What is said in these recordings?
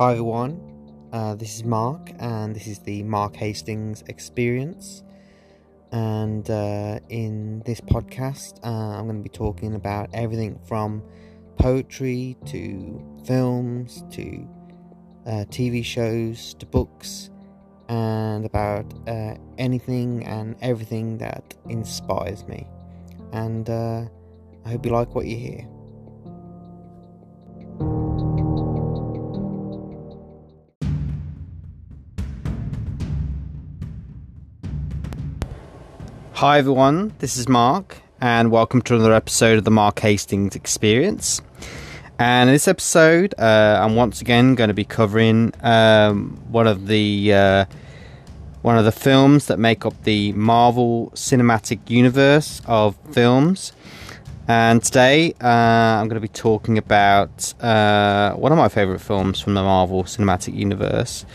Hi everyone, uh, this is Mark, and this is the Mark Hastings Experience. And uh, in this podcast, uh, I'm going to be talking about everything from poetry to films to uh, TV shows to books, and about uh, anything and everything that inspires me. And uh, I hope you like what you hear. Hi everyone, this is Mark, and welcome to another episode of the Mark Hastings Experience. And in this episode, uh, I'm once again going to be covering um, one of the uh, one of the films that make up the Marvel Cinematic Universe of films. And today, uh, I'm going to be talking about uh, one of my favorite films from the Marvel Cinematic Universe,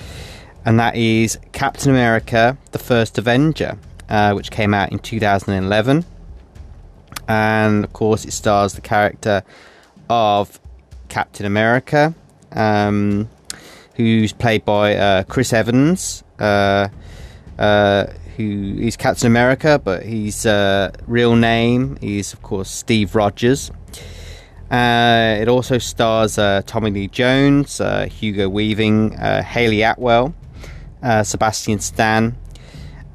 and that is Captain America: The First Avenger uh, which came out in 2011. And of course, it stars the character of Captain America, um, who's played by uh, Chris Evans, uh, uh who is Captain America, but his uh, real name is, of course, Steve Rogers. Uh, it also stars Tommy Lee Jones, Hugo Weaving, Hayley Atwell, Sebastian Stan,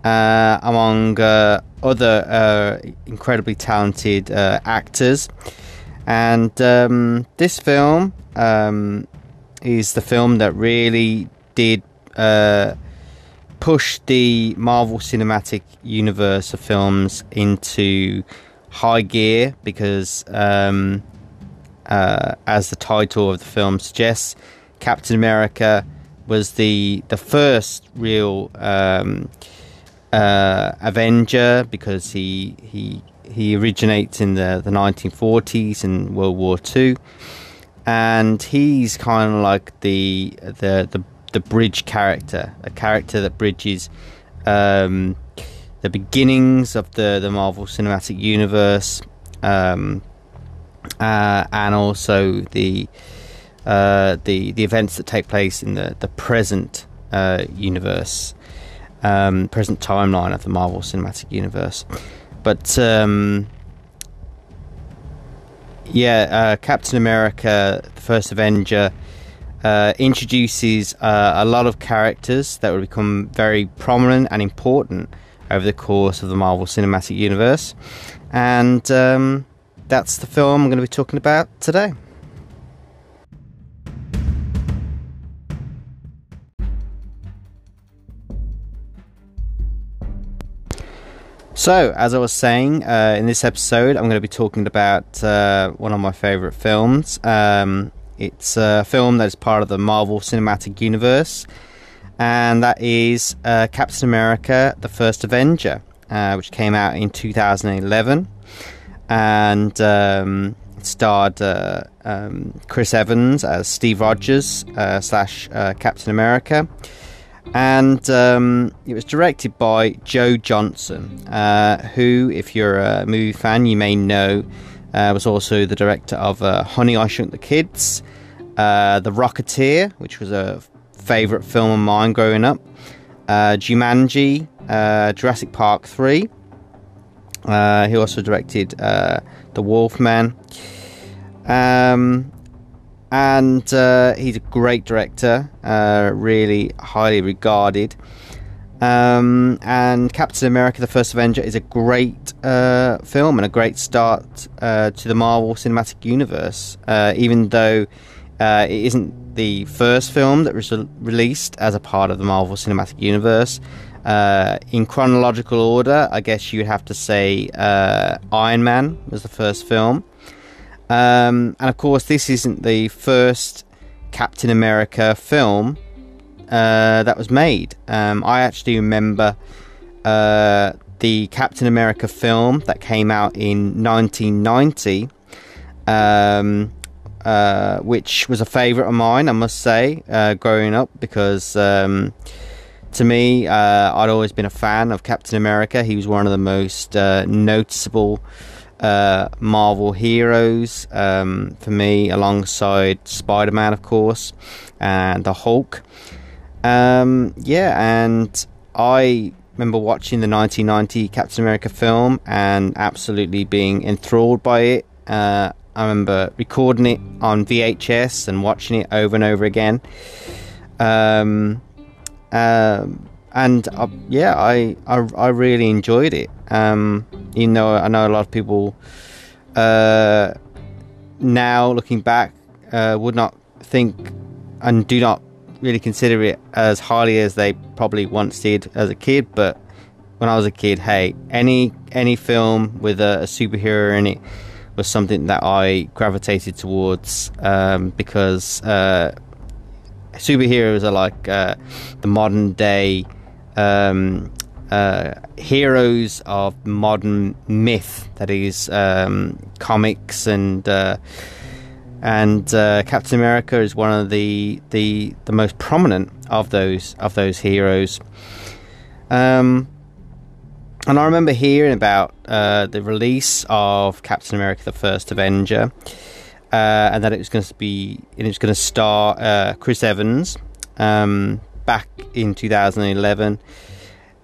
uh, among uh, other uh, incredibly talented uh, actors. And um, this film um, is the film that really did uh, push the Marvel Cinematic Universe of films into high gear because, um, as the title of the film suggests, Captain America was the the first real um, uh, Avenger because he he he originates in the, the 1940s and World War II, and he's kind of like the the the the bridge character, a character that bridges um, the beginnings of the the Marvel Cinematic Universe, um, uh, and also the uh, the the events that take place in the the present uh, universe um, present timeline of the Marvel Cinematic Universe. But um, yeah, uh, Captain America, the first Avenger, uh, introduces uh, a lot of characters that will become very prominent and important over the course of the Marvel Cinematic Universe. And um, that's the film I'm going to be talking about today. So, as I was saying, uh, in this episode, I'm going to be talking about uh, one of my favourite films. Um, it's a film that is part of the Marvel Cinematic Universe, and that is uh, Captain America: The First Avenger, uh, which came out in 2011, and um, starred uh, um, Chris Evans as Steve Rogers uh, slash Captain America and um, it was directed by Joe Johnston, uh, who, if you're a movie fan, you may know, uh, was also the director of uh, Honey, I Shrunk the Kids, uh, The Rocketeer, which was a favourite film of mine growing up, uh, Jumanji, uh, Jurassic Park 3. he also directed The Wolfman. Um, and uh, he's a great director, uh, really highly regarded. Um, and Captain America: The First Avenger is a great uh, film and a great start uh, to the Marvel Cinematic Universe. Uh, even though uh, it isn't the first film that was re- released as a part of the Marvel Cinematic Universe, in chronological order, I guess you would have to say Iron Man was the first film. Um, and of course, this isn't the first Captain America film uh, that was made. Um, I actually remember uh, the Captain America film that came out in 1990, um, uh, which was a favourite of mine, I must say, uh, growing up, because um, to me, uh, I'd always been a fan of Captain America. He was one of the most uh, noticeable uh, Marvel heroes um, for me, alongside Spider Man, of course, and the Hulk. Um, yeah, and I remember watching the 1990 Captain America film and absolutely being enthralled by it. Uh, I remember recording it on VHS and watching it over and over again. Um, um, and uh, yeah, I, I, I really enjoyed it. Um, you know, I know a lot of people uh, now looking back uh, would not think and do not really consider it as highly as they probably once did as a kid. But when I was a kid, hey, any any film with a, a superhero in it was something that I gravitated towards um, because uh, superheroes are like uh, the modern day um, uh, heroes of modern myth that is um, comics and uh, and uh, Captain America is one of the the the most prominent of those of those heroes. Um, and I remember hearing about uh, the release of Captain America: The First Avenger, uh, and that it was going to be it was going to star uh, Chris Evans um, back in 2011.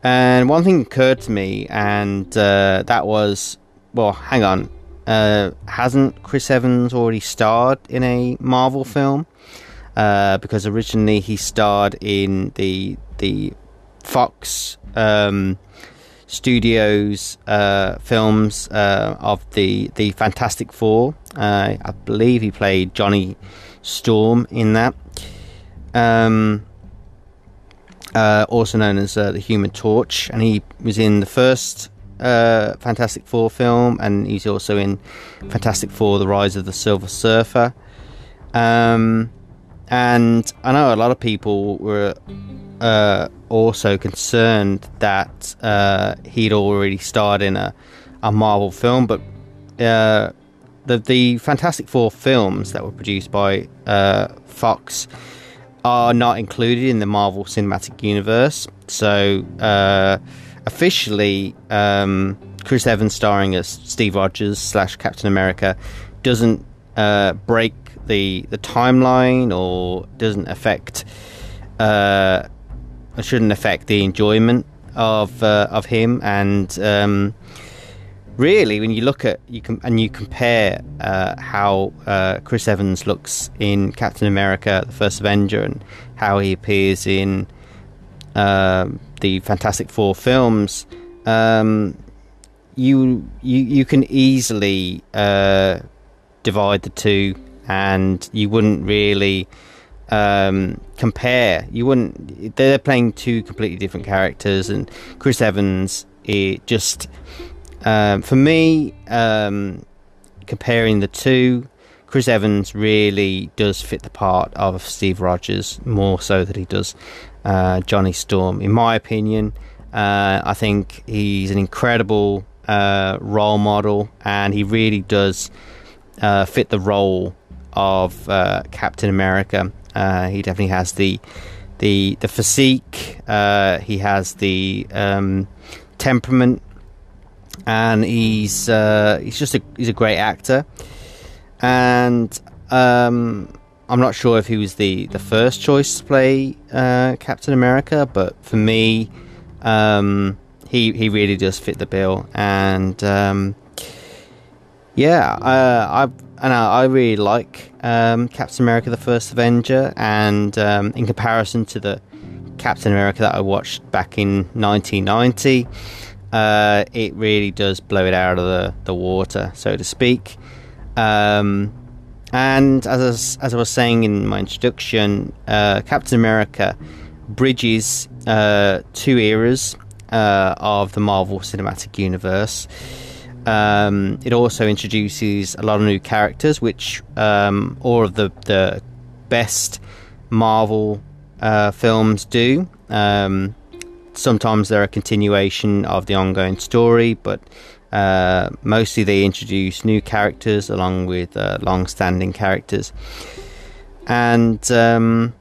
And one thing occurred to me, and uh, that was, well, hang on, uh, hasn't Chris Evans already starred in a Marvel film? Uh, because originally he starred in the the Fox um, Studios uh, films uh, of the the Fantastic Four. Uh, I believe he played Johnny Storm in that. Um, uh, also known as the Human Torch, and he was in the first uh, Fantastic Four film, and he's also in Fantastic Four: The Rise of the Silver Surfer. Um, and I know a lot of people were uh, also concerned that uh, he'd already starred in a, a Marvel film, but uh, the the Fantastic Four films that were produced by uh, Fox are not included in the Marvel Cinematic Universe. So uh, officially, um, Chris Evans starring as Steve Rogers slash Captain America doesn't uh, break the the timeline or doesn't affect uh, shouldn't affect the enjoyment of uh, of him and um, really when you look at you can and you compare uh, how uh, Chris Evans looks in Captain America the First Avenger and how he appears in um, the Fantastic Four films, um, you you you can easily uh, divide the two, and you wouldn't really um, compare. You wouldn't. They're playing two completely different characters, and Chris Evans, it just um, for me, um, comparing the two. Chris Evans really does fit the part of Steve Rogers more so than he does uh, Johnny Storm. In my opinion, uh, I think he's an incredible uh, role model, and he really does uh, fit the role of uh, Captain America. Uh, he definitely has the the the physique. he has the um, temperament, and he's he's just a he's a great actor. And um, I'm not sure if he was the, the first choice to play uh, Captain America, but for me, um, he he really does fit the bill, and um, yeah, uh, I and I, I really like um, Captain America: The First Avenger, and um, in comparison to the Captain America that I watched back in 1990, uh, it really does blow it out of the, the water, so to speak. Um, and as I, as I was saying in my introduction, uh, Captain America bridges uh, two eras uh, of the Marvel Cinematic Universe. Um, it also introduces a lot of new characters, which um, all of the, the best Marvel uh, films do. Um, sometimes they're a continuation of the ongoing story, but uh, mostly they introduce new characters along with uh, long standing characters. And um,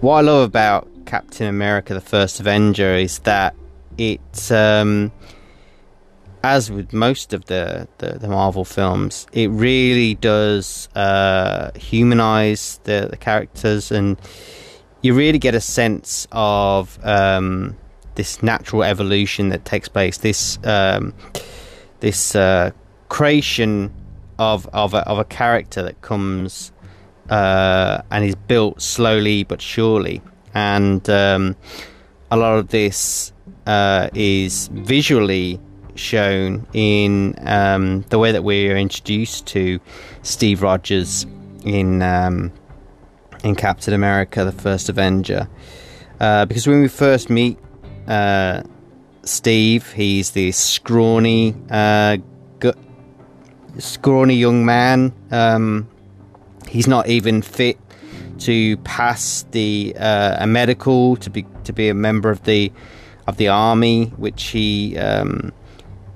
what I love about Captain America the First Avenger is that it. Um, as with most of the, the, the Marvel films, it really does uh, humanize the, the characters, and you really get a sense of um, this natural evolution that takes place. This um, this uh, creation of of a, of a character that comes uh, and is built slowly but surely, and um, a lot of this uh, is visually shown in um, the way that we're introduced to Steve Rogers in um, in Captain America: The First Avenger. Uh, because when we first meet uh, Steve, he's this scrawny, uh, gu- scrawny young man. Um, he's not even fit to pass the uh, a medical to be to be a member of the of the army, which he um,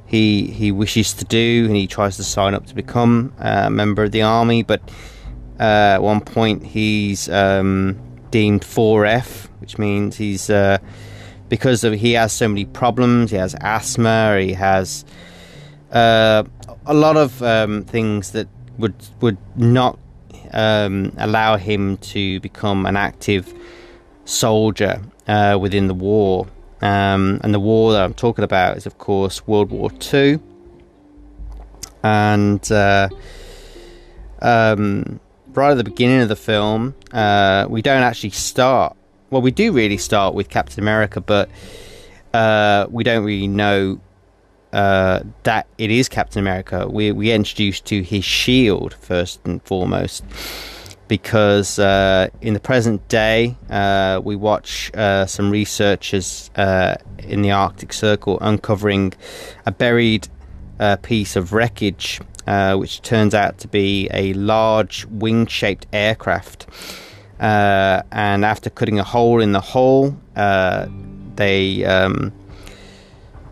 he he wishes to do, and he tries to sign up to become a member of the army. But uh, at one point, he's um, deemed 4F, which means he's uh, because of he has so many problems. He has asthma. He has uh, a lot of um, things that would would not um, allow him to become an active soldier uh, within the war. Um, and the war that I'm talking about is, of course, World War Two. And uh, um, right at the beginning of the film, uh, we don't actually start. Well, we do really start with Captain America, but uh, we don't really know uh, that it is Captain America. We we introduced to his shield first and foremost because uh, in the present day, uh, we watch uh, some researchers uh, in the Arctic Circle uncovering a buried uh, piece of wreckage, uh, which turns out to be a large wing shaped aircraft. and after cutting a hole in the hull, they. Um,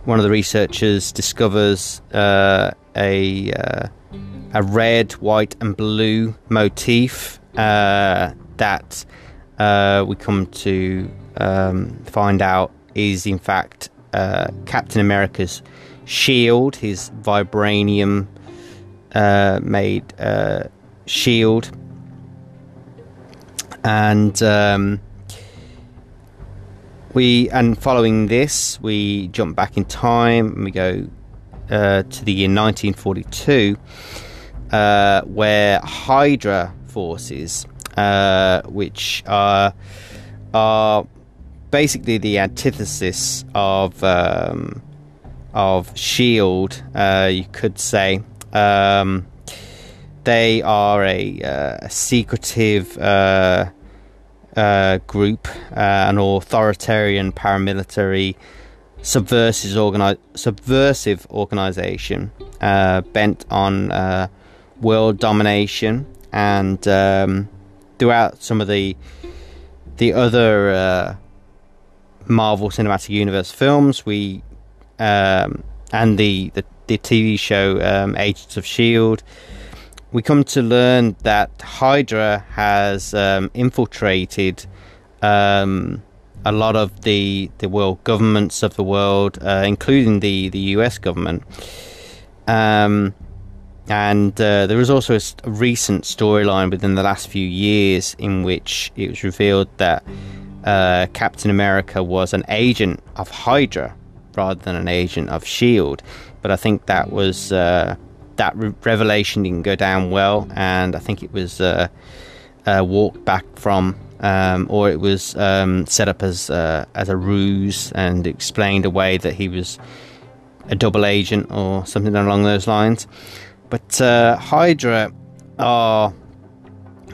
one of the researchers discovers a a red, white, and blue motif uh, that uh, we come to um, find out is in fact uh, Captain America's shield, his vibranium uh, made uh, shield, and um, we and following this, we jump back in time and we go uh, to the year 1942, where Hydra forces, uh, which are are basically the antithesis of um, of Shield. Uh, you could say um, they are a, uh, secretive uh, uh group, uh, an authoritarian paramilitary subversive, organi- subversive organization uh, bent on world domination and um, throughout some of the the other Marvel Cinematic Universe films, we um, and the, the, the TV show um, Agents of Shield, we come to learn that Hydra has um, infiltrated um, a lot of the the world governments of the world, uh, including the the U.S. government. Um, and uh, there was also a, a recent storyline within the last few years in which it was revealed that uh, Captain America was an agent of Hydra rather than an agent of Shield. But I think that was uh, that re- revelation didn't go down well, and I think it was uh, walked back from, um, or it was um, set up as uh, as a ruse and explained away that he was a double agent or something along those lines. But uh, Hydra are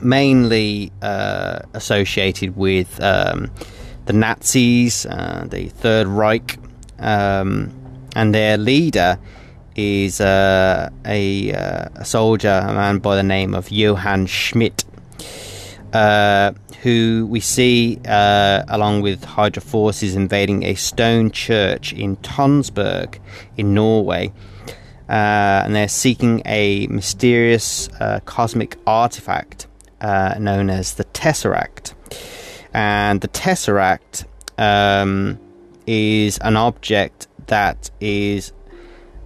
mainly uh, associated with um, the Nazis, uh, the Third Reich, um, and their leader is uh, a, uh, a, soldier, a man by the name of Johann Schmidt, uh, who we see along with Hydra forces invading a stone church in Tonsberg in Norway uh, and they're seeking a mysterious uh, cosmic artifact uh, known as the Tesseract. And the Tesseract um, is an object that is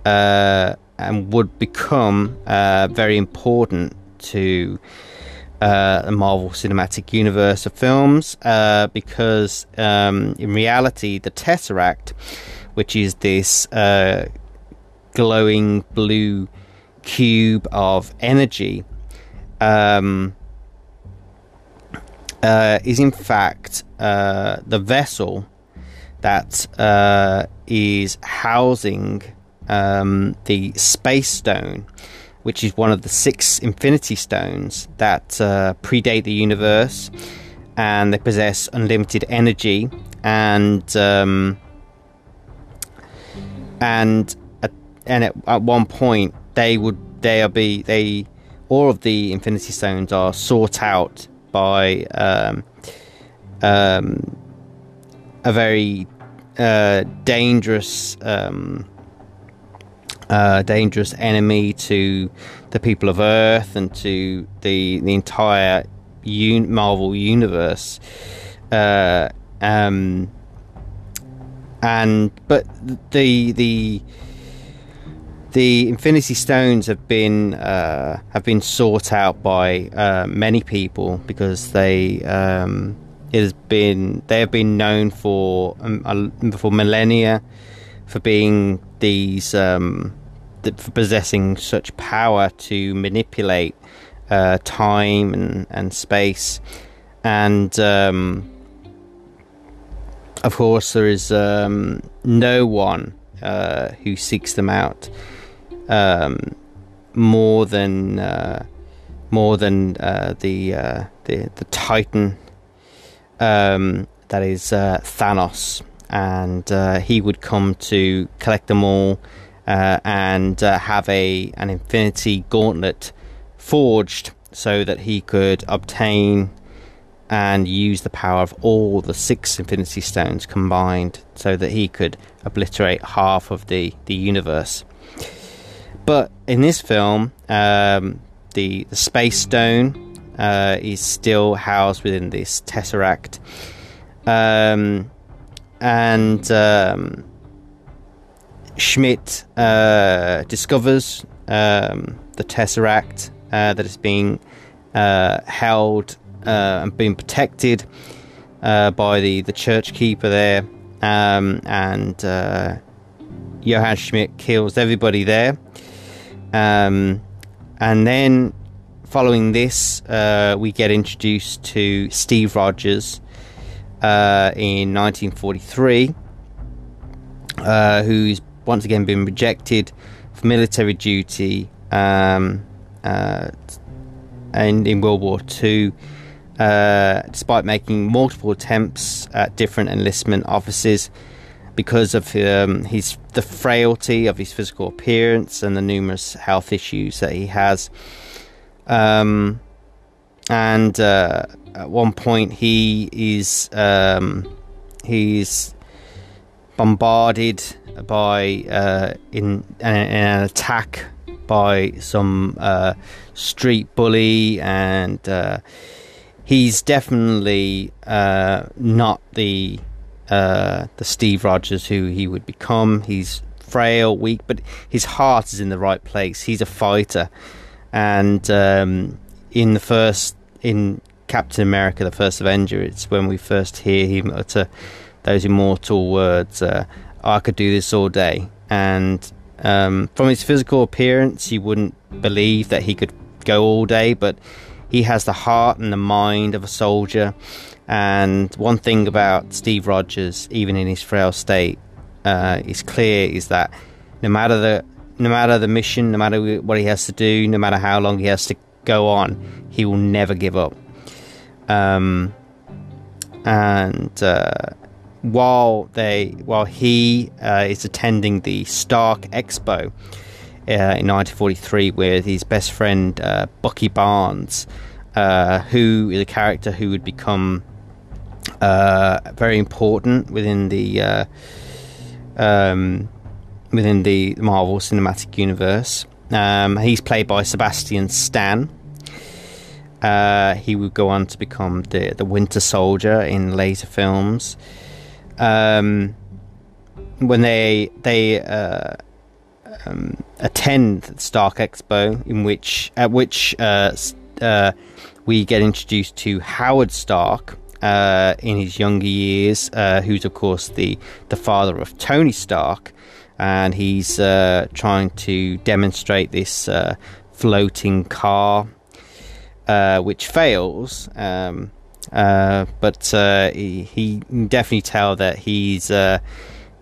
uh, and would become uh, very important to uh, the Marvel Cinematic Universe of films uh, because, um, in reality, the Tesseract, which is this uh, glowing blue cube of energy, um, uh, is in fact the vessel that uh, is housing um, the Space Stone, which is one of the six Infinity Stones that uh, predate the universe, and they possess unlimited energy and um, and at, and at, at one point they would they be they all of the Infinity Stones are sought out by um, um, a very uh, dangerous um, uh, dangerous enemy to the people of Earth and to the the entire un- Marvel universe. Uh, um, and but the the the Infinity Stones have been uh, have been sought out by uh, many people because they um, it has been they have been known for um, for millennia for being these um, for possessing such power to manipulate uh, time and, and space. And um, of course there is um, no one uh, who seeks them out um, more than uh, more than uh, the, uh, the the Titan um, that is uh, Thanos and uh, he would come to collect them all uh, and uh, have a an infinity gauntlet forged so that he could obtain and use the power of all the six infinity stones combined so that he could obliterate half of the, the universe. But in this film, um, the, the space stone uh, is still housed within this tesseract. Um, and um, Schmidt uh, discovers um, the Tesseract uh, that is being uh, held uh, and being protected uh, by the, the church keeper there. Um, and Johann Schmidt kills everybody there. Um, and then, following this, we get introduced to Steve Rogers in 1943, who's once again been rejected for military duty um, uh, and in World War II, uh, despite making multiple attempts at different enlistment offices because of um, his the frailty of his physical appearance and the numerous health issues that he has. Um, and uh, at one point, he is um, he's bombarded by uh, in, in, an attack by some uh, street bully, and uh, he's definitely uh, not the uh, the Steve Rogers who he would become. He's frail, weak, but his heart is in the right place. He's a fighter, and um, in the first in Captain America: The First Avenger, it's when we first hear him utter those immortal words. Uh, I could do this all day. And um, from his physical appearance, you wouldn't believe that he could go all day, but he has the heart and the mind of a soldier. And one thing about Steve Rogers, even in his frail state, uh, is clear is that no matter the no matter the mission, no matter what he has to do, no matter how long he has to go on, he will never give up. Um, and uh, while they while he uh, is attending the Stark Expo uh, in 1943 with his best friend uh, Bucky Barnes, uh, who is a character who would become uh, very important within the um, within the Marvel Cinematic Universe. Um, he's played by Sebastian Stan. he would go on to become the the Winter Soldier in later films um, when they they uh, um, attend Stark Expo, in which at which uh, uh, we get introduced to Howard Stark uh, in his younger years, uh, who's of course the the father of Tony Stark, and he's uh, trying to demonstrate this floating car, which fails. Um, but he, he definitely tell that he's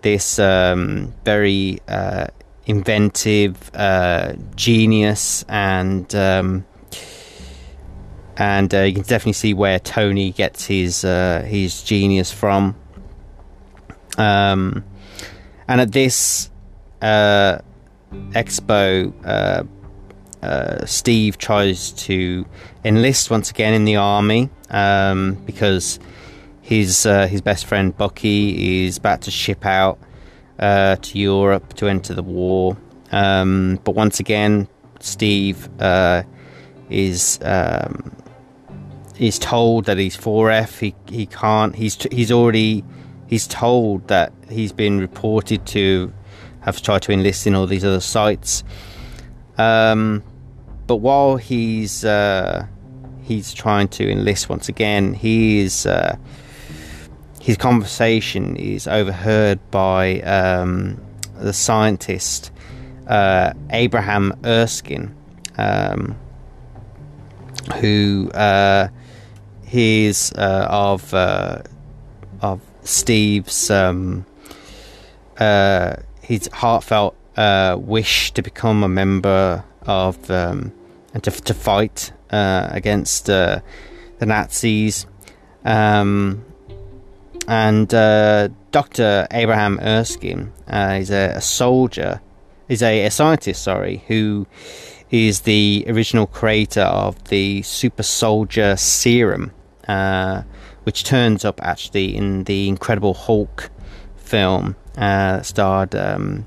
this um, very uh, inventive uh, genius, and um, and uh, you can definitely see where Tony gets his uh, his genius from. Um, and at this uh, expo, uh, Steve tries to enlist once again in the army um, because his uh, his best friend Bucky is about to ship out uh, to Europe to enter the war. Um, but once again, Steve uh, is um, is told that he's 4F. He he can't. He's he's already he's told that he's been reported to have tried to enlist in all these other sites. Um, but while he's uh, he's trying to enlist once again, he is uh, his conversation is overheard by um, the scientist uh, Abraham Erskine, um, who uh, hears uh, of uh, of Steve's um, uh, his heartfelt uh, wish to become a member of um, and to, to fight against the Nazis. Um, and uh, Dr. Abraham Erskine uh, is a, a, soldier, is a, a, scientist, sorry, who is the original creator of the super soldier serum, uh, which turns up actually in the Incredible Hulk film uh, starred um,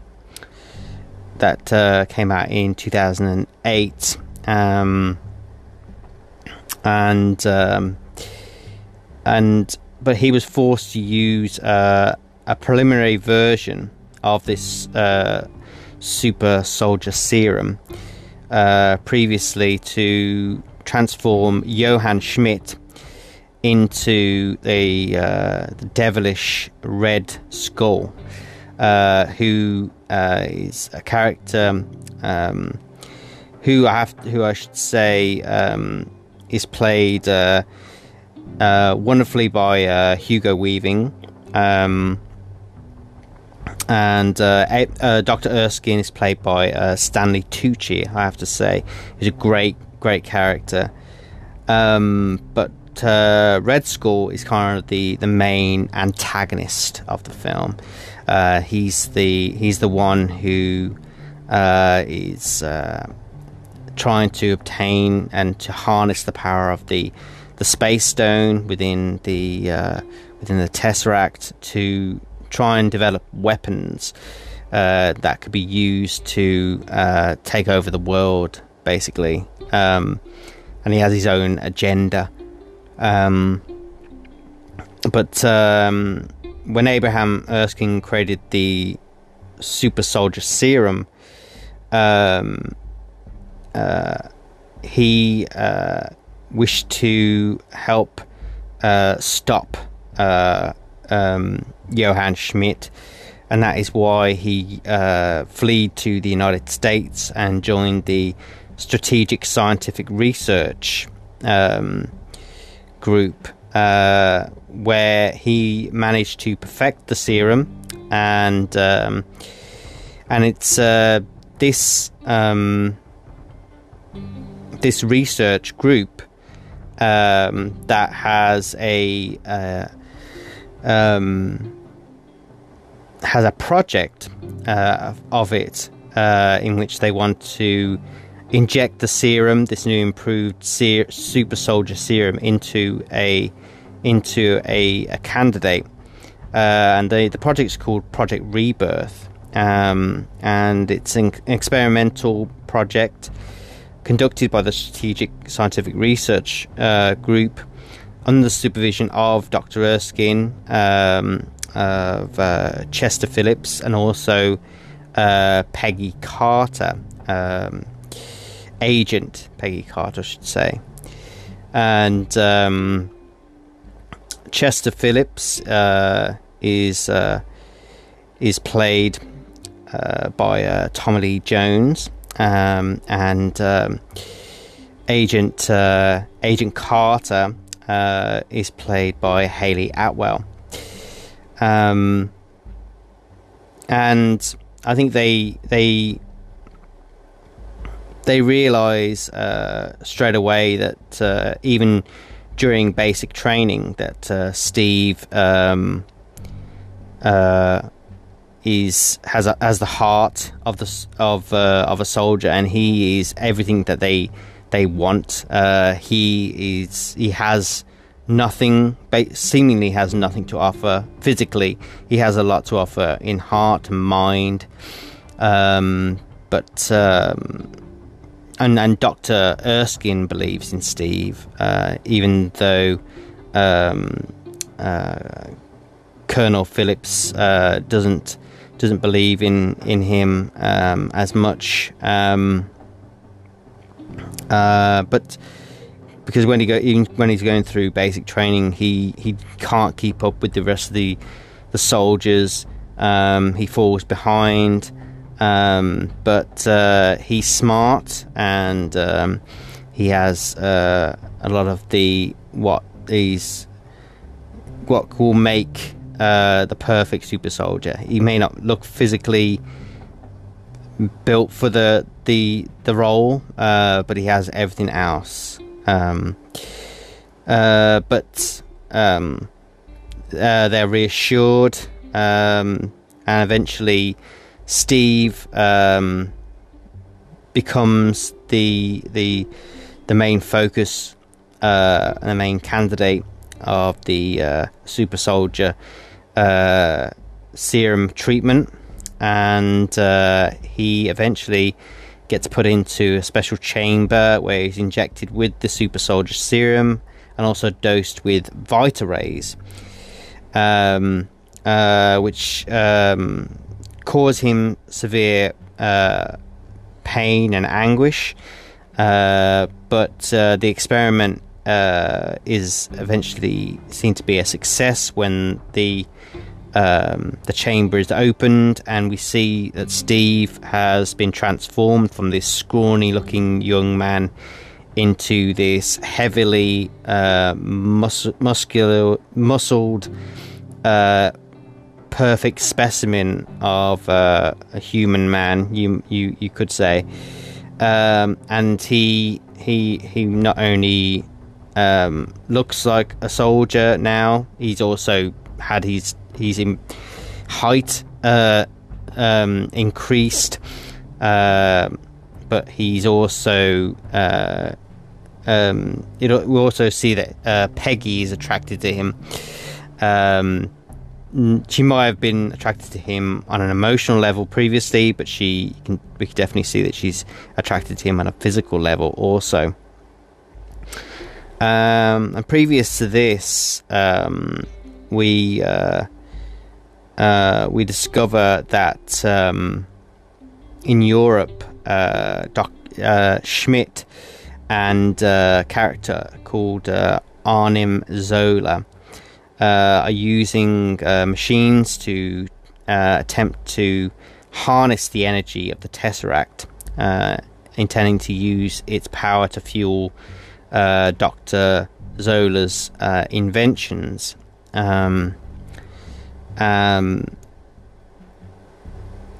that uh, came out in 2008, um, and um, and but he was forced to use uh, a preliminary version of this uh, super soldier serum uh, previously to transform Johann Schmidt into the, uh, the devilish Red Skull, uh, who uh, is a character um, who I have, who I should say um, is played uh, wonderfully by uh, Hugo Weaving. Um, and uh, uh Dr. Erskine is played by uh, Stanley Tucci, I have to say. He's a great, great character. Um, but uh, Red Skull is kind of the, the main antagonist of the film. he's the he's the one who is trying to obtain and to harness the power of the the space stone within the uh, within the tesseract to try and develop weapons uh, that could be used to uh, take over the world, basically. Um, and he has his own agenda. Um, but um, when Abraham Erskine created the super soldier serum, um, uh, he uh, wish to help uh, stop uh, um, Johann Schmidt, and that is why he uh, fled to the United States and joined the Strategic Scientific Research um, Group, uh, where he managed to perfect the serum, and um, and it's uh, this um, this research group um, that has a uh, um, has a project uh, of it uh, in which they want to inject the serum, this new improved ser- super soldier serum, into a into a, a candidate, uh, and the the project is called Project Rebirth, um, and it's an experimental project conducted by the Strategic Scientific Research uh, Group under the supervision of Dr. Erskine, um, of uh, Chester Phillips, and also uh, Peggy Carter, um, Agent Peggy Carter, I should say, and um, Chester Phillips uh, is uh, is played uh, by uh, Tommy Lee Jones, um, and um, Agent uh, Agent Carter uh, is played by Hayley Atwell. Um, and I think they they they realize uh, straight away that uh, even during basic training that uh, Steve um, uh, is has a, has the heart of the of uh, of a soldier, and he is everything that they they want. Uh, he is he has nothing, seemingly has nothing to offer physically. He has a lot to offer in heart and mind. Um, but um, and and Doctor Erskine believes in Steve, uh, even though um, uh, Colonel Phillips uh, doesn't doesn't believe in in him um, as much. Um, uh, but because when he go even when he's going through basic training, he he can't keep up with the rest of the the soldiers. Um, he falls behind, um, but uh, he's smart and um, he has uh, a lot of the what these what will make uh, the perfect super soldier. He may not look physically built for the the the role, uh, but he has everything else. Um, uh, but um, uh, they're reassured, um, and eventually Steve um, becomes the the the main focus, uh, the main candidate of the uh, super soldier uh, serum treatment, and uh, he eventually gets put into a special chamber where he's injected with the super soldier serum and also dosed with Vita rays, um, uh, which um, cause him severe uh, pain and anguish. Uh, but uh, the experiment uh, is eventually seen to be a success when the um, the chamber is opened, and we see that Steve has been transformed from this scrawny looking young man into this heavily uh, mus- muscular, muscled, uh, perfect specimen of uh, a human man. You you you could say, um, and he he he not only um, looks like a soldier now, he's also had his he's in height uh, um, increased, uh, but he's also. Uh, um, we also see that uh, Peggy is attracted to him. Um, she might have been attracted to him on an emotional level previously, but she can, we can definitely see that she's attracted to him on a physical level also. Um, and previous to this, um, we uh, uh, we discover that um, in Europe, uh, Doc, uh, Schmidt and a character called uh, Arnim Zola uh, are using uh, machines to attempt to harness the energy of the Tesseract, intending to use its power to fuel Dr. Zola's inventions. Um, um,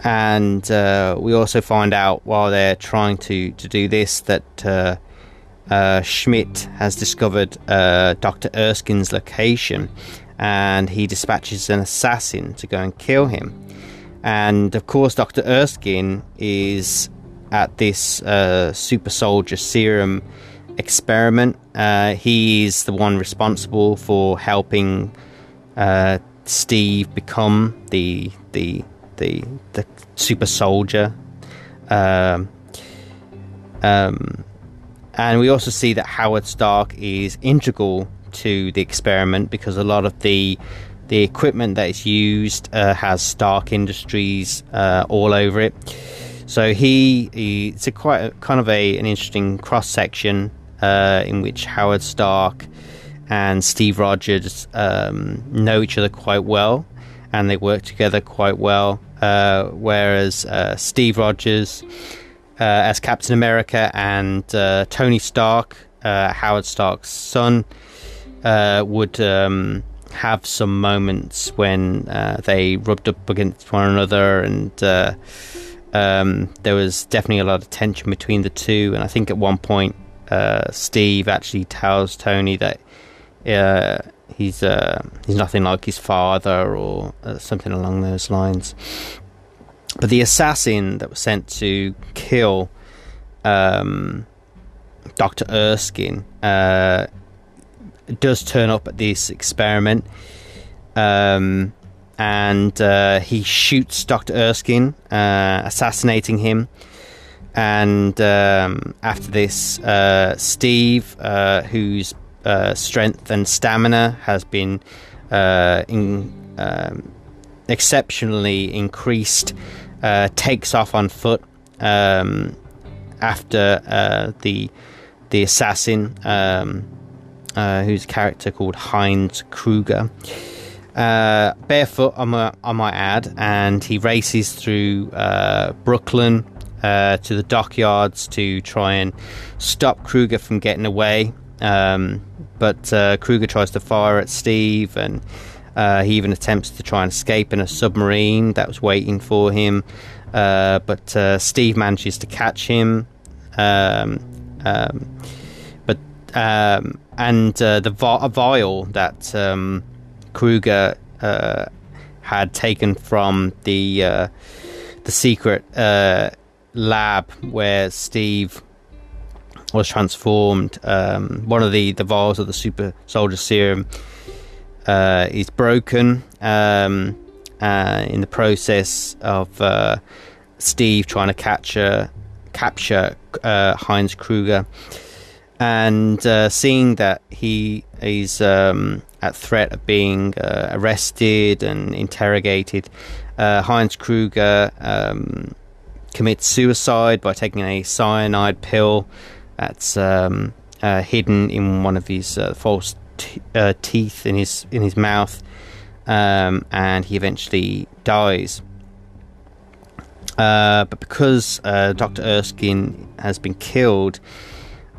and uh, we also find out while they're trying to, to do this that uh, uh, Schmidt has discovered uh, Dr. Erskine's location and he dispatches an assassin to go and kill him. And of course, Dr. Erskine is at this uh, super soldier serum experiment. Uh, he is the one responsible for helping Steve become the the the the super soldier. Um, um, and we also see that Howard Stark is integral to the experiment because a lot of the the equipment that is used uh, has Stark Industries uh, all over it. So he, he it's a quite a, kind of a an interesting cross section uh, in which Howard Stark and Steve Rogers um, know each other quite well, and they work together quite well. Uh, whereas uh, Steve Rogers, as Captain America, and uh, Tony Stark, Howard Stark's son, would. Um, have some moments when they rubbed up against one another and um, there was definitely a lot of tension between the two, and I think at one point, uh, Steve actually tells Tony that uh, he's uh, he's nothing like his father or uh, something along those lines. But the assassin that was sent to kill um, Doctor Erskine uh, does turn up at this experiment. Um, and uh, he shoots Dr. Erskine, uh, assassinating him. And um, after this, uh, Steve, uh, whose uh, strength and stamina has been in, um, exceptionally increased, takes off on foot um, after the the assassin, um, whose character called Heinz Kruger uh, barefoot, I might, I might add, and he races through uh, Brooklyn uh, to the dockyards to try and stop Kruger from getting away. Um, but uh, Kruger tries to fire at Steve, and uh, he even attempts to try and escape in a submarine that was waiting for him. Uh, but Steve manages to catch him. Um, um, but um, and the vial that um, Kruger uh, had taken from the uh, the secret uh, lab where Steve was transformed. Um, one of the, the vials of the super soldier serum uh, is broken um, uh, in the process of uh, Steve trying to capture capture Heinz Kruger and seeing that he is um, at threat of being uh, arrested and interrogated. Uh, Heinz Kruger um, commits suicide by taking a cyanide pill that's um, uh, hidden in one of his uh, false t- uh, teeth in his in his mouth, um, and he eventually dies. Uh, but because Dr. Erskine has been killed,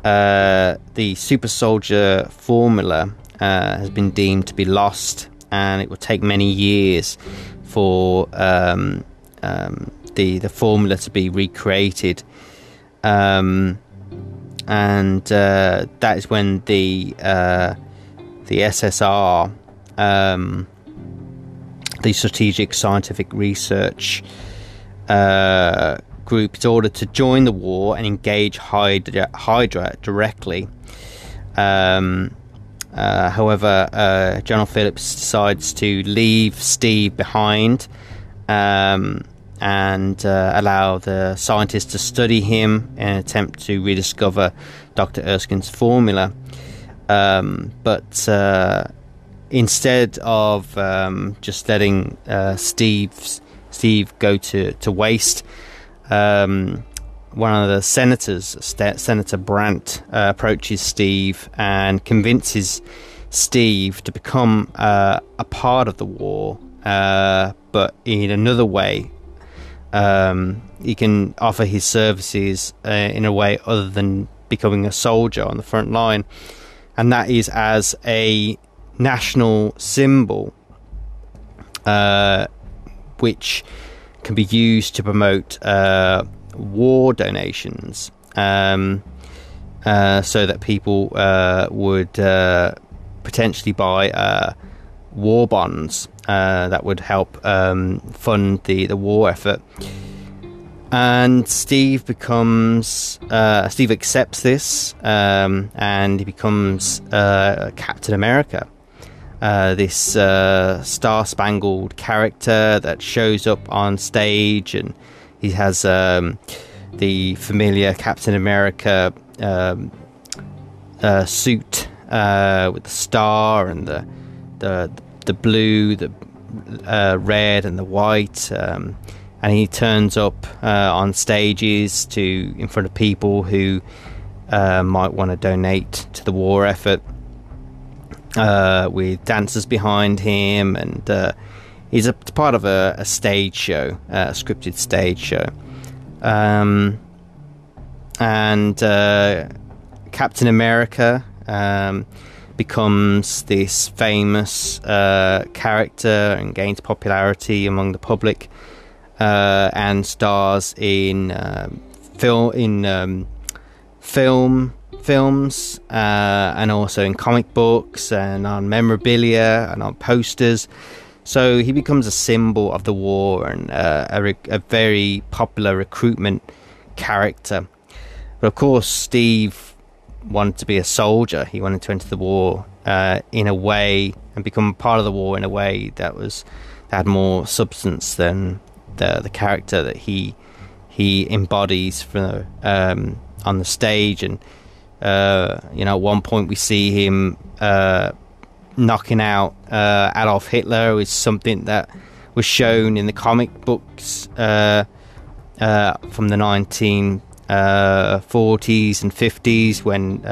the super soldier formula uh, has been deemed to be lost, and it will take many years for um, um, the the formula to be recreated. Um, and uh, that is when the uh, the SSR, um, the Strategic Scientific Research uh, Group, is ordered to join the war and engage Hydra, Hydra directly. Um, uh, however, uh, General Phillips decides to leave Steve behind um, and uh, allow the scientists to study him in an attempt to rediscover Dr. Erskine's formula. Um, but uh, instead of um, just letting uh, Steve Steve go to, to waste, um, one of the senators, Senator Brandt, uh, approaches Steve and convinces Steve to become uh, a part of the war, uh, but in another way. Um, he can offer his services uh, in a way other than becoming a soldier on the front line, and that is as a national symbol, uh, which can be used to promote uh, war donations um, uh, so that people uh, would uh, potentially buy uh, war bonds that would help um, fund the, the war effort. And Steve becomes uh, Steve accepts this, um, and he becomes Captain America. this star spangled character that shows up on stage and he has um, the familiar Captain America um, uh, suit uh, with the star and the, the the blue, the uh, red, and the white. And he turns up uh, on stages to in front of people who uh, might want to donate to the war effort. Uh, with dancers behind him, and uh, he's a part of a, a stage show, a scripted stage show. Um, and uh, Captain America um, becomes this famous uh, character and gains popularity among the public, uh, and stars in um, film in um, film films uh, and also in comic books and on memorabilia and on posters. So he becomes a symbol of the war and uh, a, a, very popular recruitment character. But of course, Steve wanted to be a soldier. He wanted to enter the war uh, in a way and become part of the war in a way that was that had more substance than the the character that he he embodies for um, on the stage. And uh, you know, at one point we see him uh, knocking out uh, Adolf Hitler is something that was shown in the comic books uh, uh, from the 1940s uh, and 50s when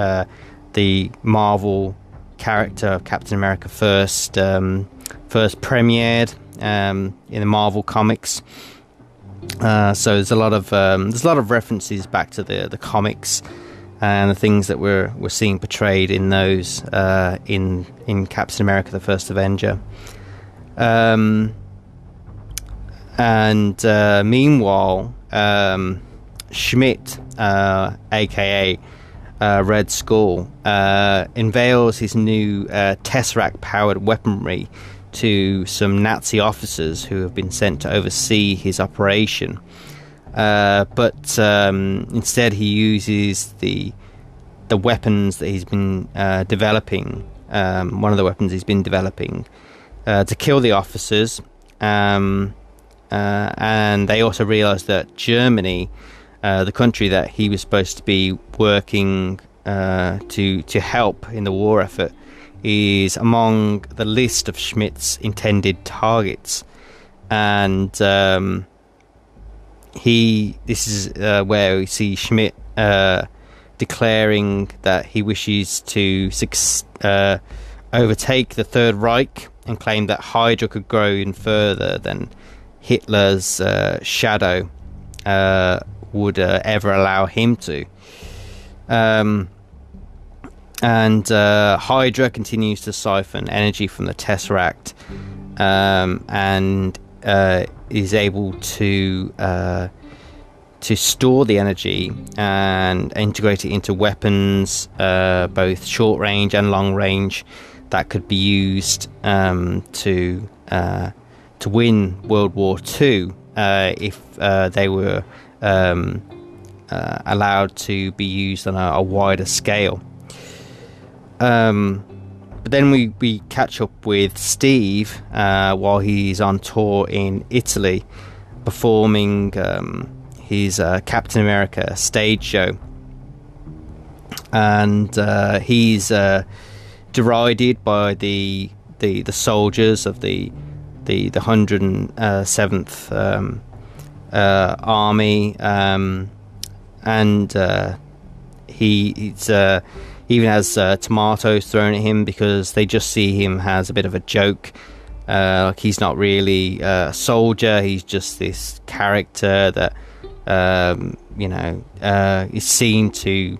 the Marvel character of Captain America first um, first premiered um, in the Marvel comics. so there's a lot of um, there's a lot of references back to the the comics and the things that we're we're seeing portrayed in those uh, in in Captain America: The First Avenger. Um, and uh, meanwhile, um, Schmidt, uh, aka uh, Red Skull, uh, unveils his new uh, Tesseract-powered weaponry to some Nazi officers who have been sent to oversee his operation. Uh, but um, instead, he uses the the weapons that he's been uh, developing. Um, one of the weapons he's been developing uh, to kill the officers. Um, uh, and they also realize that Germany, uh, the country that he was supposed to be working to to help in the war effort, is among the list of Schmidt's intended targets. And um, he this is uh, where we see Schmidt uh, declaring that he wishes to uh, overtake the Third Reich and claim that Hydra could grow even further than Hitler's uh, shadow uh, would uh, ever allow him to. Um, and Hydra continues to siphon energy from the Tesseract um, and is able to uh, to store the energy and integrate it into weapons, uh, both short range and long range, that could be used um, to uh, to win World War II uh, if uh, they were um, uh, allowed to be used on a, a wider scale. Um, but then we, we catch up with Steve uh, while he's on tour in Italy, performing um, his uh, Captain America stage show. And uh, he's uh, derided by the, the the soldiers of the the the hundred uh, um, uh, army, um, and he he's even has uh, tomatoes thrown at him because they just see him as a bit of a joke. Uh, like he's not really uh, a soldier; he's just this character that um, you know uh, is seen to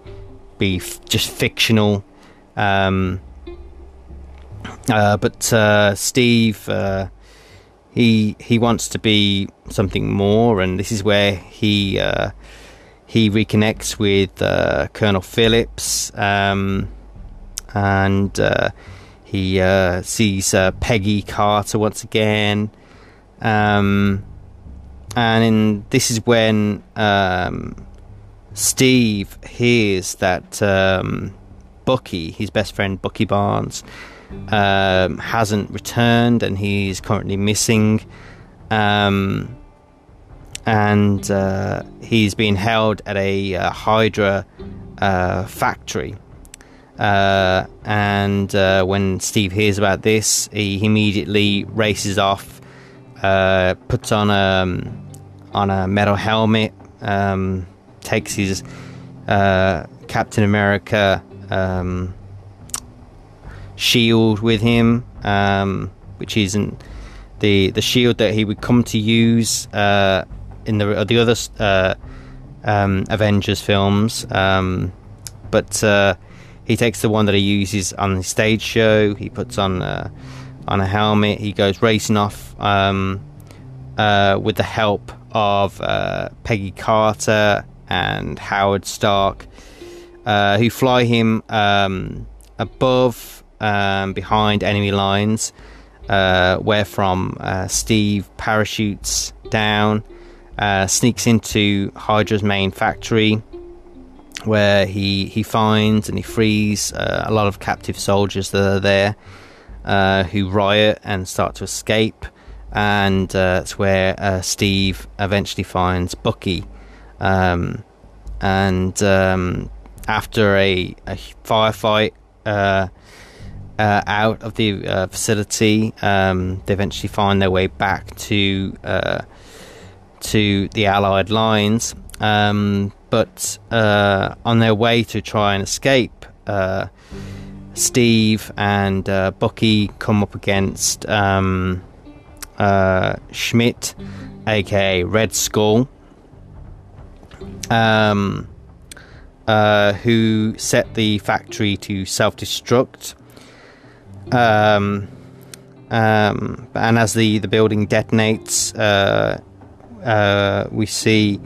be f- just fictional. Um, uh, but uh, Steve, he he wants to be something more, and this is where he he reconnects with uh, Colonel Phillips um, and uh, he uh, sees uh, Peggy Carter once again. Um, and in, this is when um, Steve hears that um, Bucky, his best friend Bucky Barnes, um, hasn't returned and he's currently missing. Um, and uh, he's been held at a uh, Hydra uh, factory. Uh, and uh, when Steve hears about this, he immediately races off, uh, puts on a on a metal helmet, um, takes his Captain America um, shield with him, um, which isn't the the shield that he would come to use uh, in the the other uh, um, Avengers films. Um, but uh, he takes the one that he uses on the stage show. He puts on uh, on a helmet. He goes racing off um, uh, with the help of uh, Peggy Carter and Howard Stark, who fly him um, above um, behind enemy lines, uh, where from uh, Steve parachutes down, uh, sneaks into Hydra's main factory, where he he finds and he frees uh, a lot of captive soldiers that are there, uh, who riot and start to escape, and uh, it's where Steve eventually finds Bucky. Um, and um, after a, a firefight, uh, uh, out of the uh, facility. Um, they eventually find their way back to uh, to the Allied lines, um, but uh, on their way to try and escape, uh, Steve and uh, Bucky come up against um, Schmidt, aka Red Skull. Um, who set the factory to self destruct um, um, and as the, the building detonates, uh, uh, we see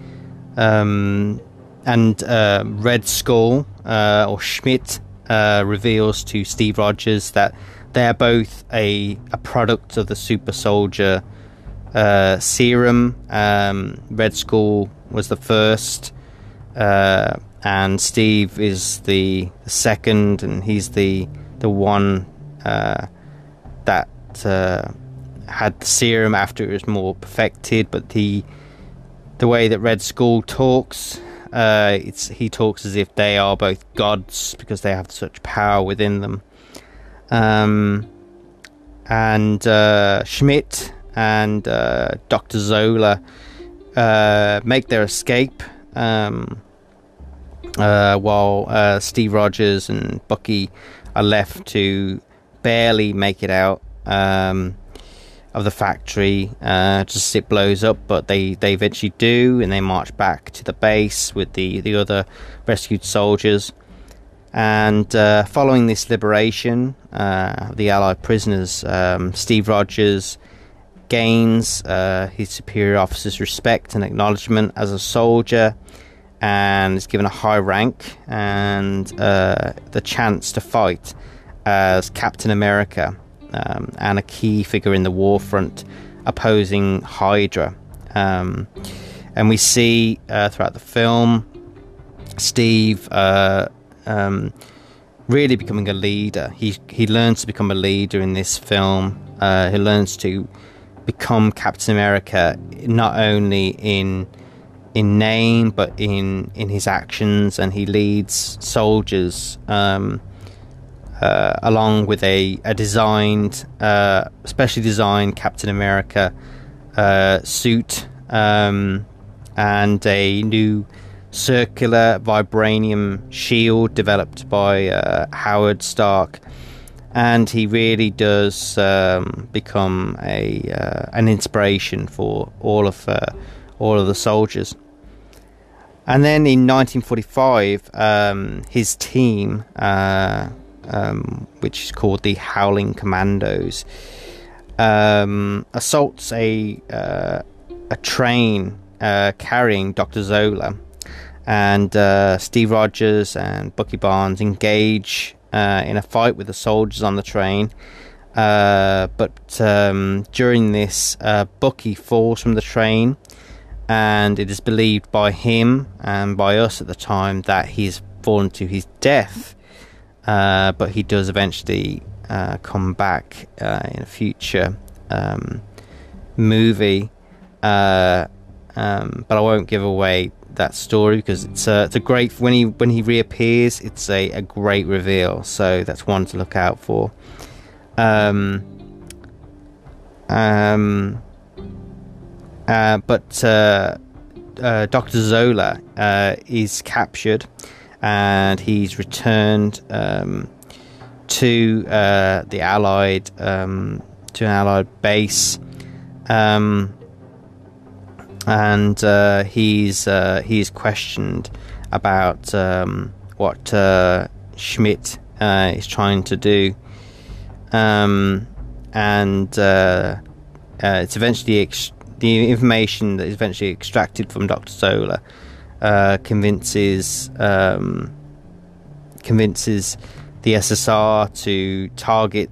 um, and uh, Red Skull uh, or Schmidt uh, reveals to Steve Rogers that they're both a, a product of the super soldier uh, serum. Um, Red Skull was the first, and Steve is the, second, and he's the the one uh, that uh, had the serum after it was more perfected, but the the way that Red Skull talks, uh, it's he talks as if they are both gods because they have such power within them. Um, and uh, Schmidt and uh, Doctor Zola uh, make their escape. Um, while Steve Rogers and Bucky are left to barely make it out um, of the factory uh, just it blows up, but they, they eventually do, and they march back to the base with the, the other rescued soldiers. And uh, following this liberation uh, the Allied prisoners, um, Steve Rogers gains uh, his superior officer's respect and acknowledgement as a soldier and is given a high rank and uh, the chance to fight as Captain America um, and a key figure in the war front opposing Hydra. Um, and we see uh, throughout the film Steve uh, um, really becoming a leader. He he learns to become a leader in this film. Uh, he learns to become Captain America not only in in name but in in his actions, and he leads soldiers um, uh, along with a, a designed, uh, specially designed Captain America uh, suit um, and a new circular vibranium shield developed by uh, Howard Stark. And he really does um, become a uh, an inspiration for all of uh, all of the soldiers. And then in 1945, um, his team, uh, um, which is called the Howling Commandos, um, assaults a uh, a train uh, carrying Doctor Zola, and uh, Steve Rogers and Bucky Barnes engage uh, in a fight with the soldiers on the train. Uh, but um, during this, uh, Bucky falls from the train, and it is believed by him and by us at the time that he's fallen to his death. Uh, but he does eventually uh, come back uh, in a future um, movie. Uh, um, but I won't give away that story because it's a, it's a great when he when he reappears it's a, a great reveal so that's one to look out for um um uh, but uh, uh, Dr. Zola uh, is captured and he's returned um, to uh, the Allied um, to an Allied base. Um, and uh, he's uh, he's questioned about um, what uh, Schmidt uh, is trying to do, um, and uh, it's eventually ex- the information that is eventually extracted from Doctor Zola convinces um, convinces the SSR to target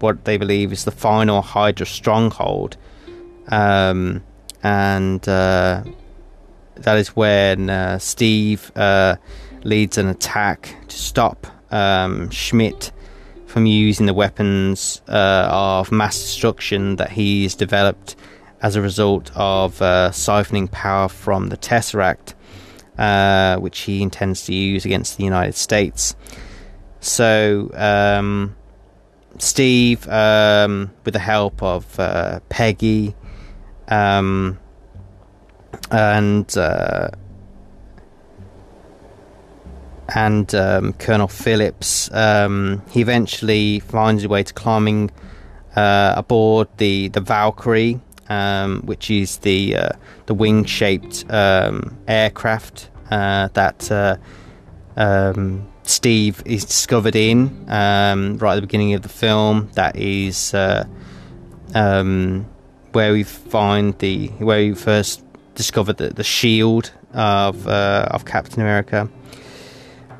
what they believe is the final Hydra stronghold. Um, and uh, that is when uh, Steve uh, leads an attack to stop um, Schmidt from using the weapons uh, of mass destruction that he's developed as a result of uh, siphoning power from the Tesseract, uh, which he intends to use against the United States. So, um, Steve, um, with the help of Peggy, um, and uh, and um, Colonel Phillips. Um, he eventually finds a way to climbing uh, aboard the the Valkyrie, um, which is the uh, the wing shaped um, aircraft uh, that uh, um, Steve is discovered in right at the beginning of the film. That is uh, where we find the where we first discovered the, the shield of uh, of Captain America,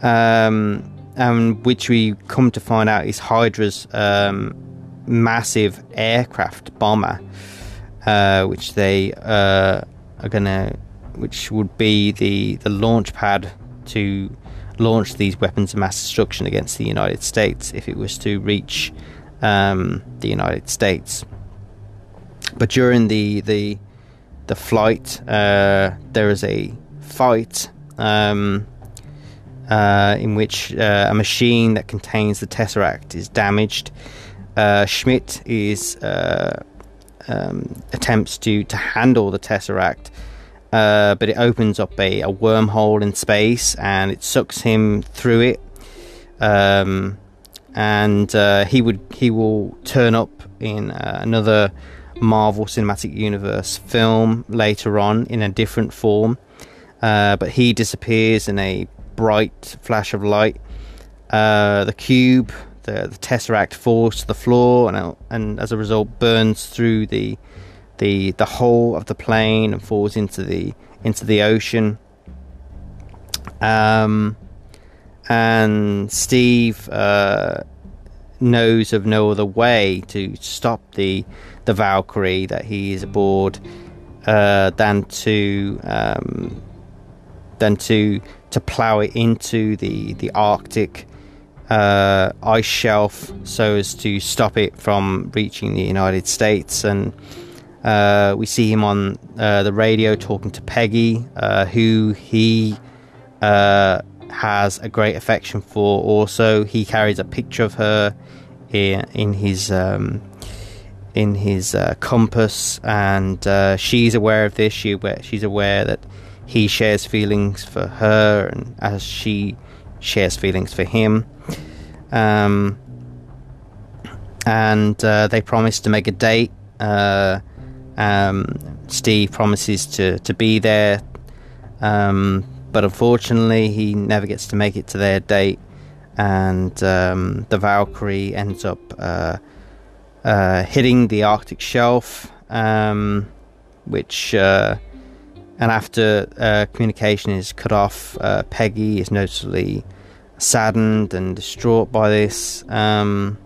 um, and which we come to find out is Hydra's um, massive aircraft bomber, uh, which they uh, are gonna, which would be the the launch pad to launch these weapons of mass destruction against the United States if it was to reach um, the United States. But during the the the flight, uh, there is a fight um, uh, in which uh, a machine that contains the tesseract is damaged. Uh, Schmidt is uh, um, attempts to to handle the tesseract. Uh, but it opens up a, a, wormhole in space and it sucks him through it. Um, and he would he will turn up in another Marvel Cinematic Universe film later on in a different form. Uh, but he disappears in a bright flash of light. Uh, the cube, the, the tesseract, falls to the floor, and, and as a result, burns through the the the hull of the plane and falls into the into the ocean. Um, and Steve uh, knows of no other way to stop the the Valkyrie that he is aboard uh, than to um, than to to plow it into the the Arctic uh, ice shelf so as to stop it from reaching the United States and. Uh, we see him on uh, the radio talking to Peggy, uh, who he uh, has a great affection for. Also, he carries a picture of her in, in his um, in his uh, compass, and she's aware of this. She she's aware that he shares feelings for her, and as she shares feelings for him. Um, and uh, they promise to make a date. Uh, um, Steve promises to, to be there, um, but unfortunately, he never gets to make it to their date, and um, the Valkyrie ends up uh, uh, hitting the Arctic shelf, um, which uh, and after uh, communication is cut off, uh, Peggy is noticeably saddened and distraught by this. Um,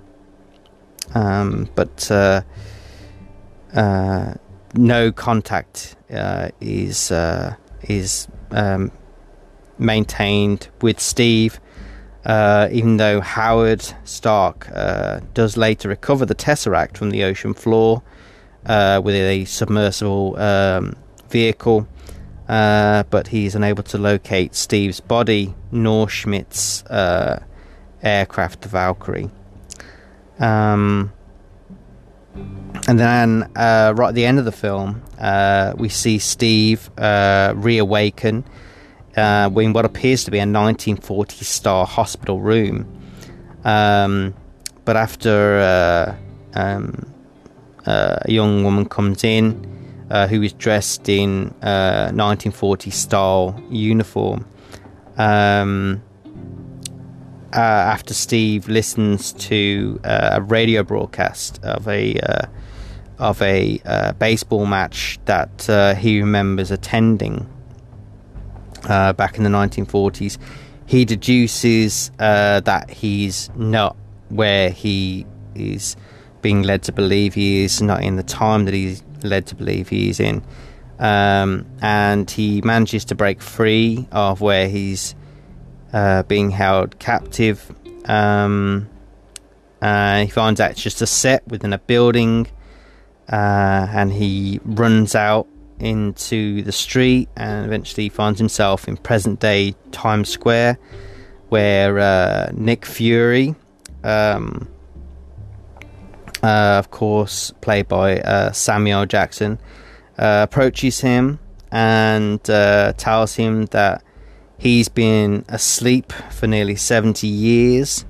um, but uh, uh, no contact is is um, maintained with Steve uh, even though Howard Stark uh, does later recover the Tesseract from the ocean floor uh, with a submersible um, vehicle, uh, but he's unable to locate Steve's body nor Schmidt's uh, aircraft, the Valkyrie. Um, and then, uh, right at the end of the film, uh, we see Steve uh, reawaken uh, in what appears to be a 1940 star hospital room. Um, but after um, a young woman comes in who is dressed in 1940 style uniform, um, after Steve listens to a radio broadcast of a of a uh, baseball match that uh, he remembers attending uh, back in the 1940s. He deduces uh, that he's not where he is being led to believe he is, not in the time that he's led to believe he is in. Um, and he manages to break free of where he's uh, being held captive. Um, uh, he finds out it's just a set within a building uh, and he runs out into the street and eventually finds himself in present day Times Square, where uh, Nick Fury, um, uh, of course, played by uh, Samuel Jackson, uh, approaches him and uh, tells him that he's been asleep for nearly 70 years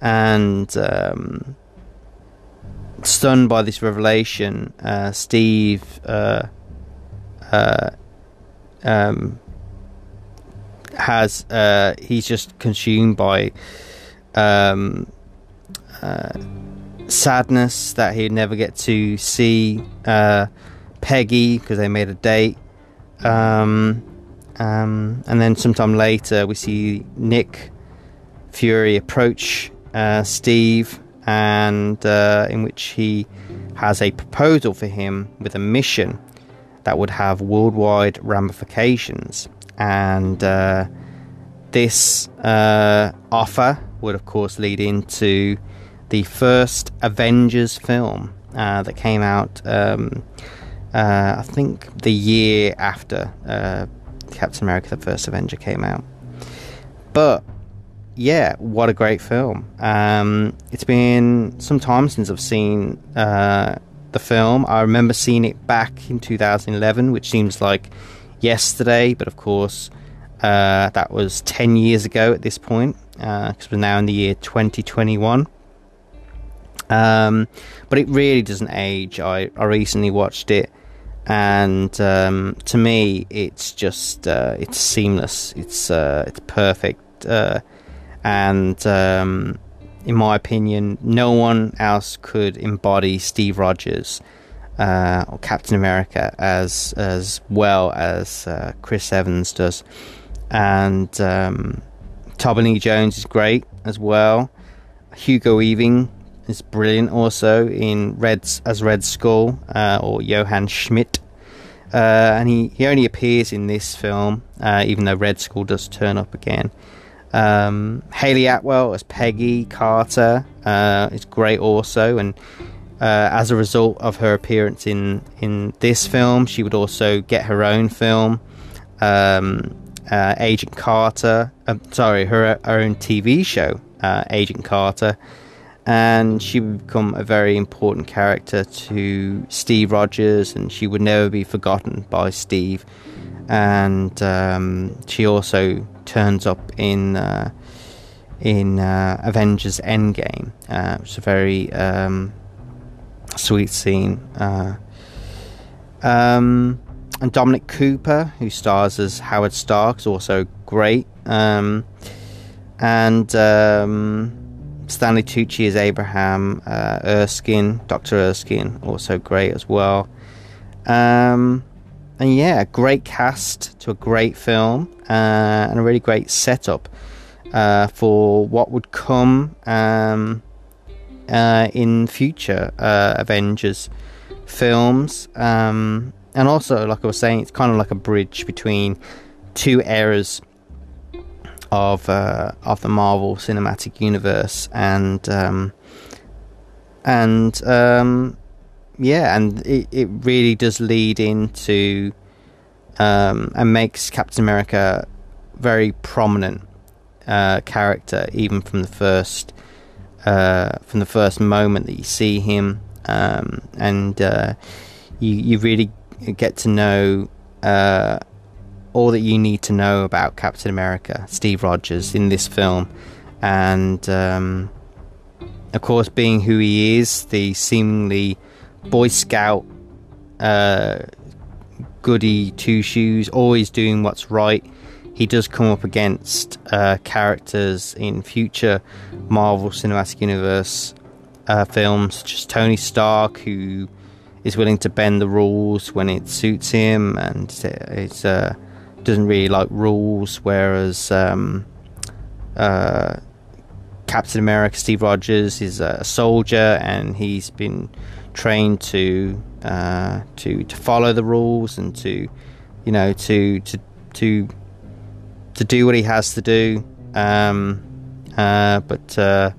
and um, stunned by this revelation, uh, Steve uh, uh, um, has uh, he's just consumed by um, sadness that he'd never get to see uh, Peggy because they made a date. Um, um, and then sometime later, we see Nick Fury approach Steve and uh, in which he has a proposal for him with a mission that would have worldwide ramifications. And uh, this uh, offer would, of course, lead into the first Avengers film uh, that came out, um, uh, I think, the year after uh, Captain America: The First Avenger came out. But yeah, what a great film. Um, it's been some time since I've seen uh, the film. I remember seeing it back in 2011, which seems like yesterday, but of course, uh, that was 10 years ago at this point, because uh, we're now in the year 2021. Um, but it really doesn't age. I, I recently watched it, and um, to me, it's just uh, it's seamless. It's uh, it's perfect uh, and um, in my opinion, no one else could embody Steve Rogers uh, or Captain America as as well as uh, Chris Evans does, and um, Lee Jones is great as well. Hugo Weaving is brilliant also in Red's as Red Skull uh, or Johann Schmidt. Uh, and he, he only appears in this film, uh, even though Red Skull does turn up again. Um, Hayley Atwell as Peggy Carter uh, is great also, and uh, as a result of her appearance in in this film, she would also get her own film, um, uh, Agent Carter. Uh, sorry, her, her own TV show, Agent Carter, and she would become a very important character to Steve Rogers, and she would never be forgotten by Steve. And um, she also turns up in uh, in uh, Avengers Endgame. Uh, it's a very um, sweet scene. Uh, um, and Dominic Cooper, who stars as Howard Stark, is also great. Um, and um, Stanley Tucci as Abraham uh, Erskine, Dr. Erskine, also great as well. Um, and yeah, a great cast to a great film uh, and a really great setup uh, for what would come um, uh, in future uh, Avengers films. Um, and also, like I was saying, it's kind of like a bridge between two eras of uh, of the Marvel Cinematic Universe, and um, and um, yeah, and it, it really does lead into um, and makes Captain America very prominent uh, character, even from the first uh, from the first moment that you see him, um, and uh, you you really get to know uh, all that you need to know about Captain America, Steve Rogers, in this film, and um, of course, being who he is, the seemingly Boy Scout, uh, goody two shoes, always doing what's right. He does come up against uh, characters in future Marvel Cinematic Universe uh, films, such as Tony Stark, who is willing to bend the rules when it suits him, and it's uh, doesn't really like rules. Whereas um, uh, Captain America, Steve Rogers, is a soldier, and he's been trained to uh, to to follow the rules and to you know to to to to do what he has to do. Um, uh, but uh,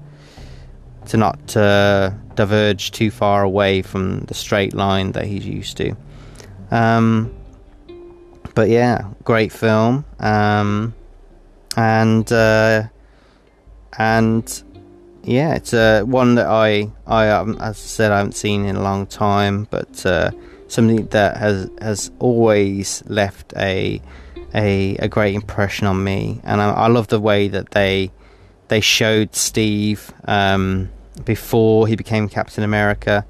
to not uh, diverge too far away from the straight line that he's used to. Um, but yeah, great film. Um, and uh, and yeah, it's uh, one that I I as I said I haven't seen in a long time, but uh, something that has has always left a a, a great impression on me, and I, I love the way that they they showed Steve um, before he became Captain America,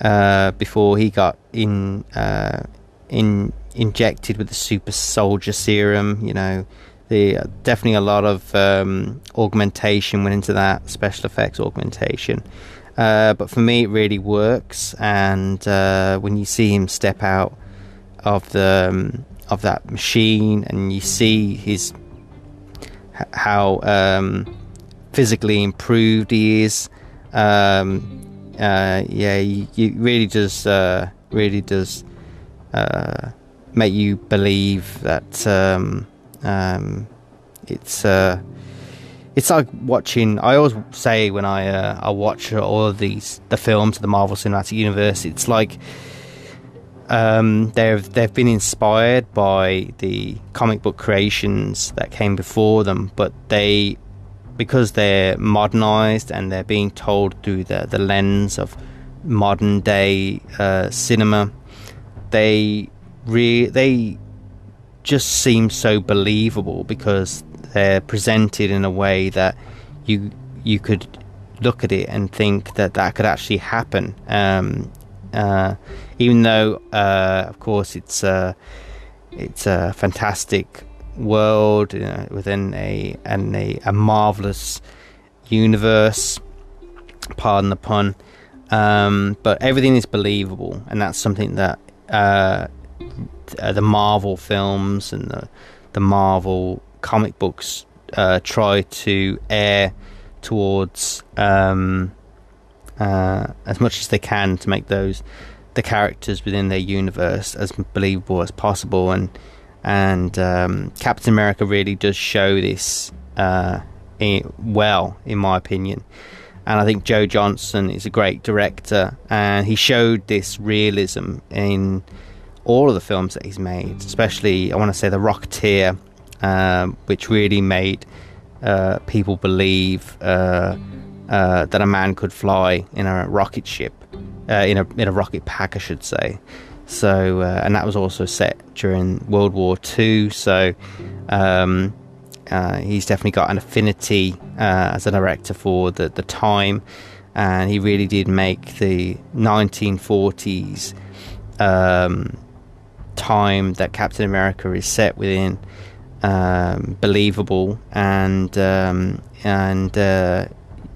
uh, before he got in uh, in injected with the super soldier serum. You know, the definitely a lot of um, augmentation went into that special effects augmentation. Uh, but for me, it really works. And uh, when you see him step out of the um, of that machine, and you see his how um, physically improved he is, um, uh, yeah, you really does uh, really does uh, make you believe that um, um, it's uh, it's like watching. I always say when I uh, I watch all of these the films of the Marvel Cinematic Universe, it's like um, they've they've been inspired by the comic book creations that came before them, but they because they're modernized and they're being told through the the lens of modern day uh, cinema, they re- they just seem so believable because they're presented in a way that you you could look at it and think that that could actually happen. Um, uh, even though, uh, of course, it's a it's a fantastic world you know, within a and a, a marvelous universe. Pardon the pun. Um, but everything is believable, and that's something that uh, uh, the Marvel films and the, the Marvel comic books uh, try to air towards um, uh, as much as they can to make those the characters within their universe as believable as possible. And and um, Captain America really does show this uh, in, well in my opinion. And I think Joe Johnston is a great director and he showed this realism in all of the films that he's made, especially I want to say The Rocketeer, um, which really made uh, people believe uh, uh, that a man could fly in a rocket ship, uh, in a in a rocket pack, I should say. So, uh, and that was also set during World War II. So, um, uh, he's definitely got an affinity as a director for the the time, and he really did make the 1940s. Um, time that Captain America is set within um, believable and um, and uh,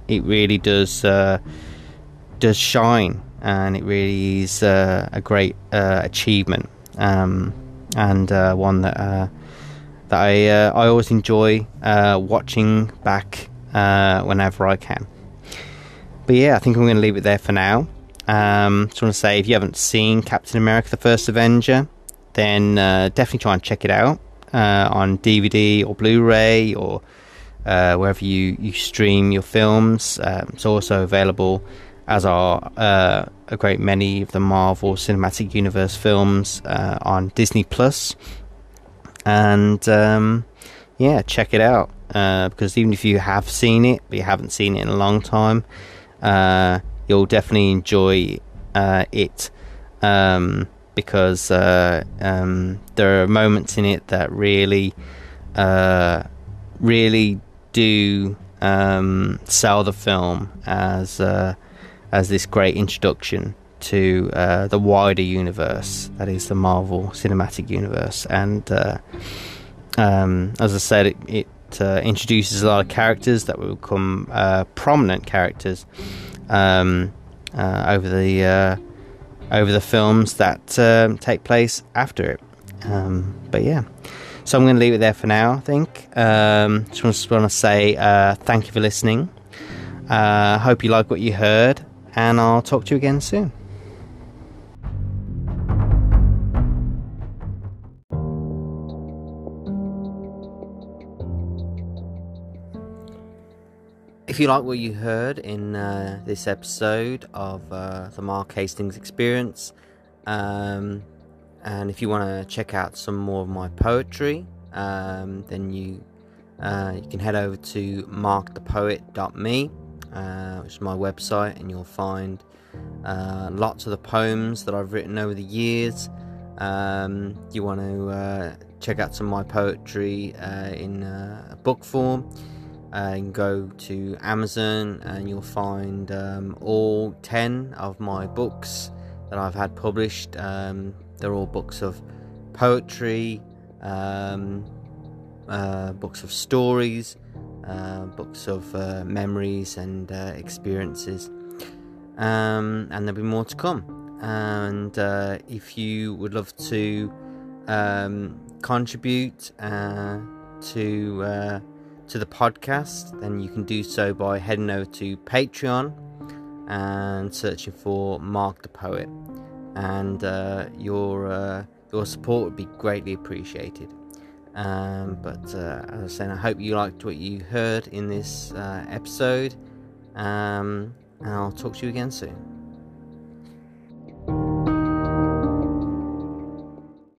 it really does uh, does shine and it really is uh, a great uh, achievement um, and uh, one that uh, that I I always enjoy watching back whenever I can. But yeah, I think I'm going to leave it there for now. Um, just want to say if you haven't seen Captain America: The First Avenger, then uh, definitely try and check it out uh, on DVD or Blu-ray or uh, wherever you, you stream your films. Um, it's also available as are uh, a great many of the Marvel Cinematic Universe films uh, on Disney Plus. And um, yeah, check it out uh, because even if you have seen it, but you haven't seen it in a long time, you'll definitely enjoy it um, because uh, um, there are moments in it that really, uh, really do um, sell the film as uh, as this great introduction to uh, the wider universe that is the Marvel Cinematic Universe. And uh, um, as I said, it, it uh, introduces a lot of characters that will become prominent characters um, over the over the films that um, take place after it. Um, but yeah. So I'm going to leave it there for now, I think. Um, just want to say thank you for listening. I hope you like what you heard, and I'll talk to you again soon. If you like what you heard in uh, this episode of uh, the Mark Hastings Experience, um, and if you want to check out some more of my poetry, um, then you uh, you can head over to markthepoet.me, uh, which is my website, and you'll find uh, lots of the poems that I've written over the years. Um, you want to uh, check out some of my poetry in book form and go to Amazon and you'll find um, all 10 of my books that I've had published. Um, they're all books of poetry, um, uh, books of stories, uh, books of uh, memories and uh, experiences. Um, and there'll be more to come. And uh, if you would love to um, contribute to to the podcast, then you can do so by heading over to Patreon and searching for Mark the Poet. And uh, your uh, your support would be greatly appreciated. Um, but uh, as I was saying, I hope you liked what you heard in this uh, episode. Um, and I'll talk to you again soon.